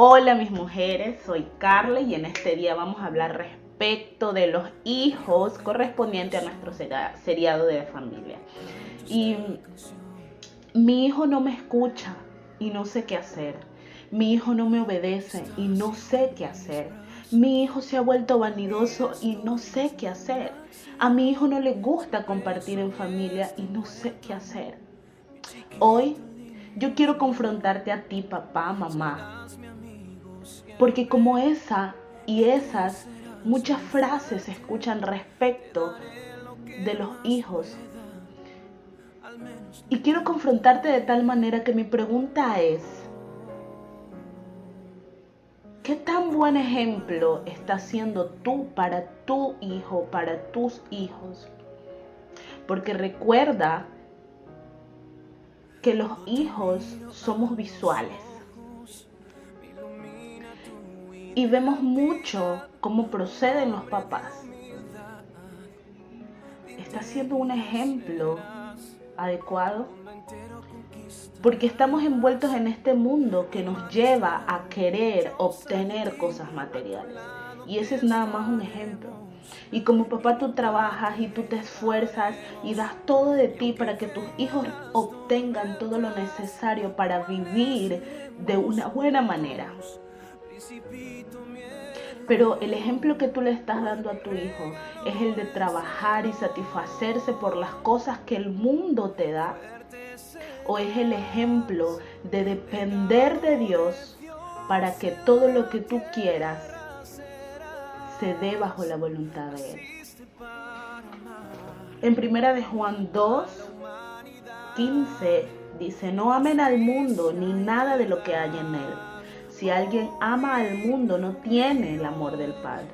Hola mis mujeres, soy Carla y en este día vamos a hablar respecto de los hijos correspondientes a nuestro seriado de familia. Y mi hijo no me escucha y no sé qué hacer. Mi hijo no me obedece y no sé qué hacer. Mi hijo se ha vuelto vanidoso y no sé qué hacer. A mi hijo no le gusta compartir en familia y no sé qué hacer. Hoy yo quiero confrontarte a ti, papá, mamá. Porque como esa y esas, muchas frases se escuchan respecto de los hijos. Y quiero confrontarte de tal manera que mi pregunta es, ¿qué tan buen ejemplo estás siendo tú para tu hijo, para tus hijos? Porque recuerda que los hijos somos visuales. Y vemos mucho cómo proceden los papás. ¿Está siendo un ejemplo adecuado? Porque estamos envueltos en este mundo que nos lleva a querer obtener cosas materiales. Y ese es nada más un ejemplo. Y como papá tú trabajas y tú te esfuerzas y das todo de ti para que tus hijos obtengan todo lo necesario para vivir de una buena manera. Pero el ejemplo que tú le estás dando a tu hijo es el de trabajar y satisfacerse por las cosas que el mundo te da. O es el ejemplo de depender de Dios para que todo lo que tú quieras se dé bajo la voluntad de Él. En primera de Juan 2, 15 dice, no amen al mundo ni nada de lo que hay en él. Si alguien ama al mundo no tiene el amor del Padre,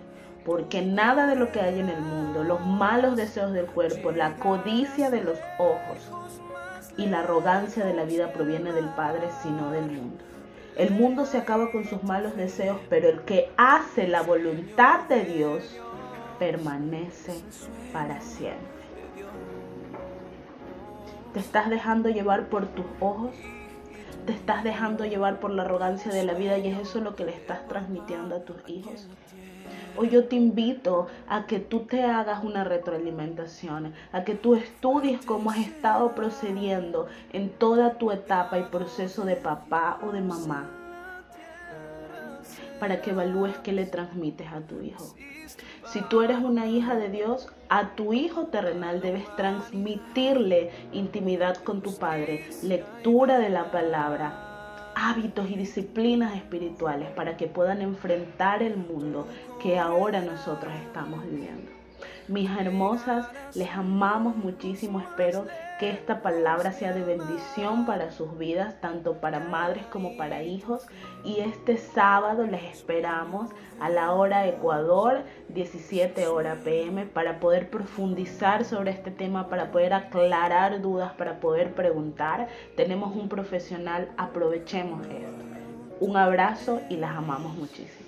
porque nada de lo que hay en el mundo, los malos deseos del cuerpo, la codicia de los ojos y la arrogancia de la vida proviene del Padre, sino del mundo. El mundo se acaba con sus malos deseos, pero el que hace la voluntad de Dios permanece para siempre. ¿Te estás dejando llevar por tus ojos? ¿Te estás dejando llevar por la arrogancia de la vida y es eso lo que le estás transmitiendo a tus hijos? Hoy yo te invito a que tú te hagas una retroalimentación, a que tú estudies cómo has estado procediendo en toda tu etapa y proceso de papá o de mamá, para que evalúes qué le transmites a tu hijo. Si tú eres una hija de Dios, a tu hijo terrenal debes transmitirle intimidad con tu padre, lectura de la palabra, hábitos y disciplinas espirituales para que puedan enfrentar el mundo que ahora nosotros estamos viviendo. Mis hermosas, les amamos muchísimo. Espero que esta palabra sea de bendición para sus vidas, tanto para madres como para hijos. Y este sábado les esperamos a la hora Ecuador, 17 hora PM, para poder profundizar sobre este tema, para poder aclarar dudas, para poder preguntar. Tenemos un profesional, aprovechemos esto. Un abrazo y las amamos muchísimo.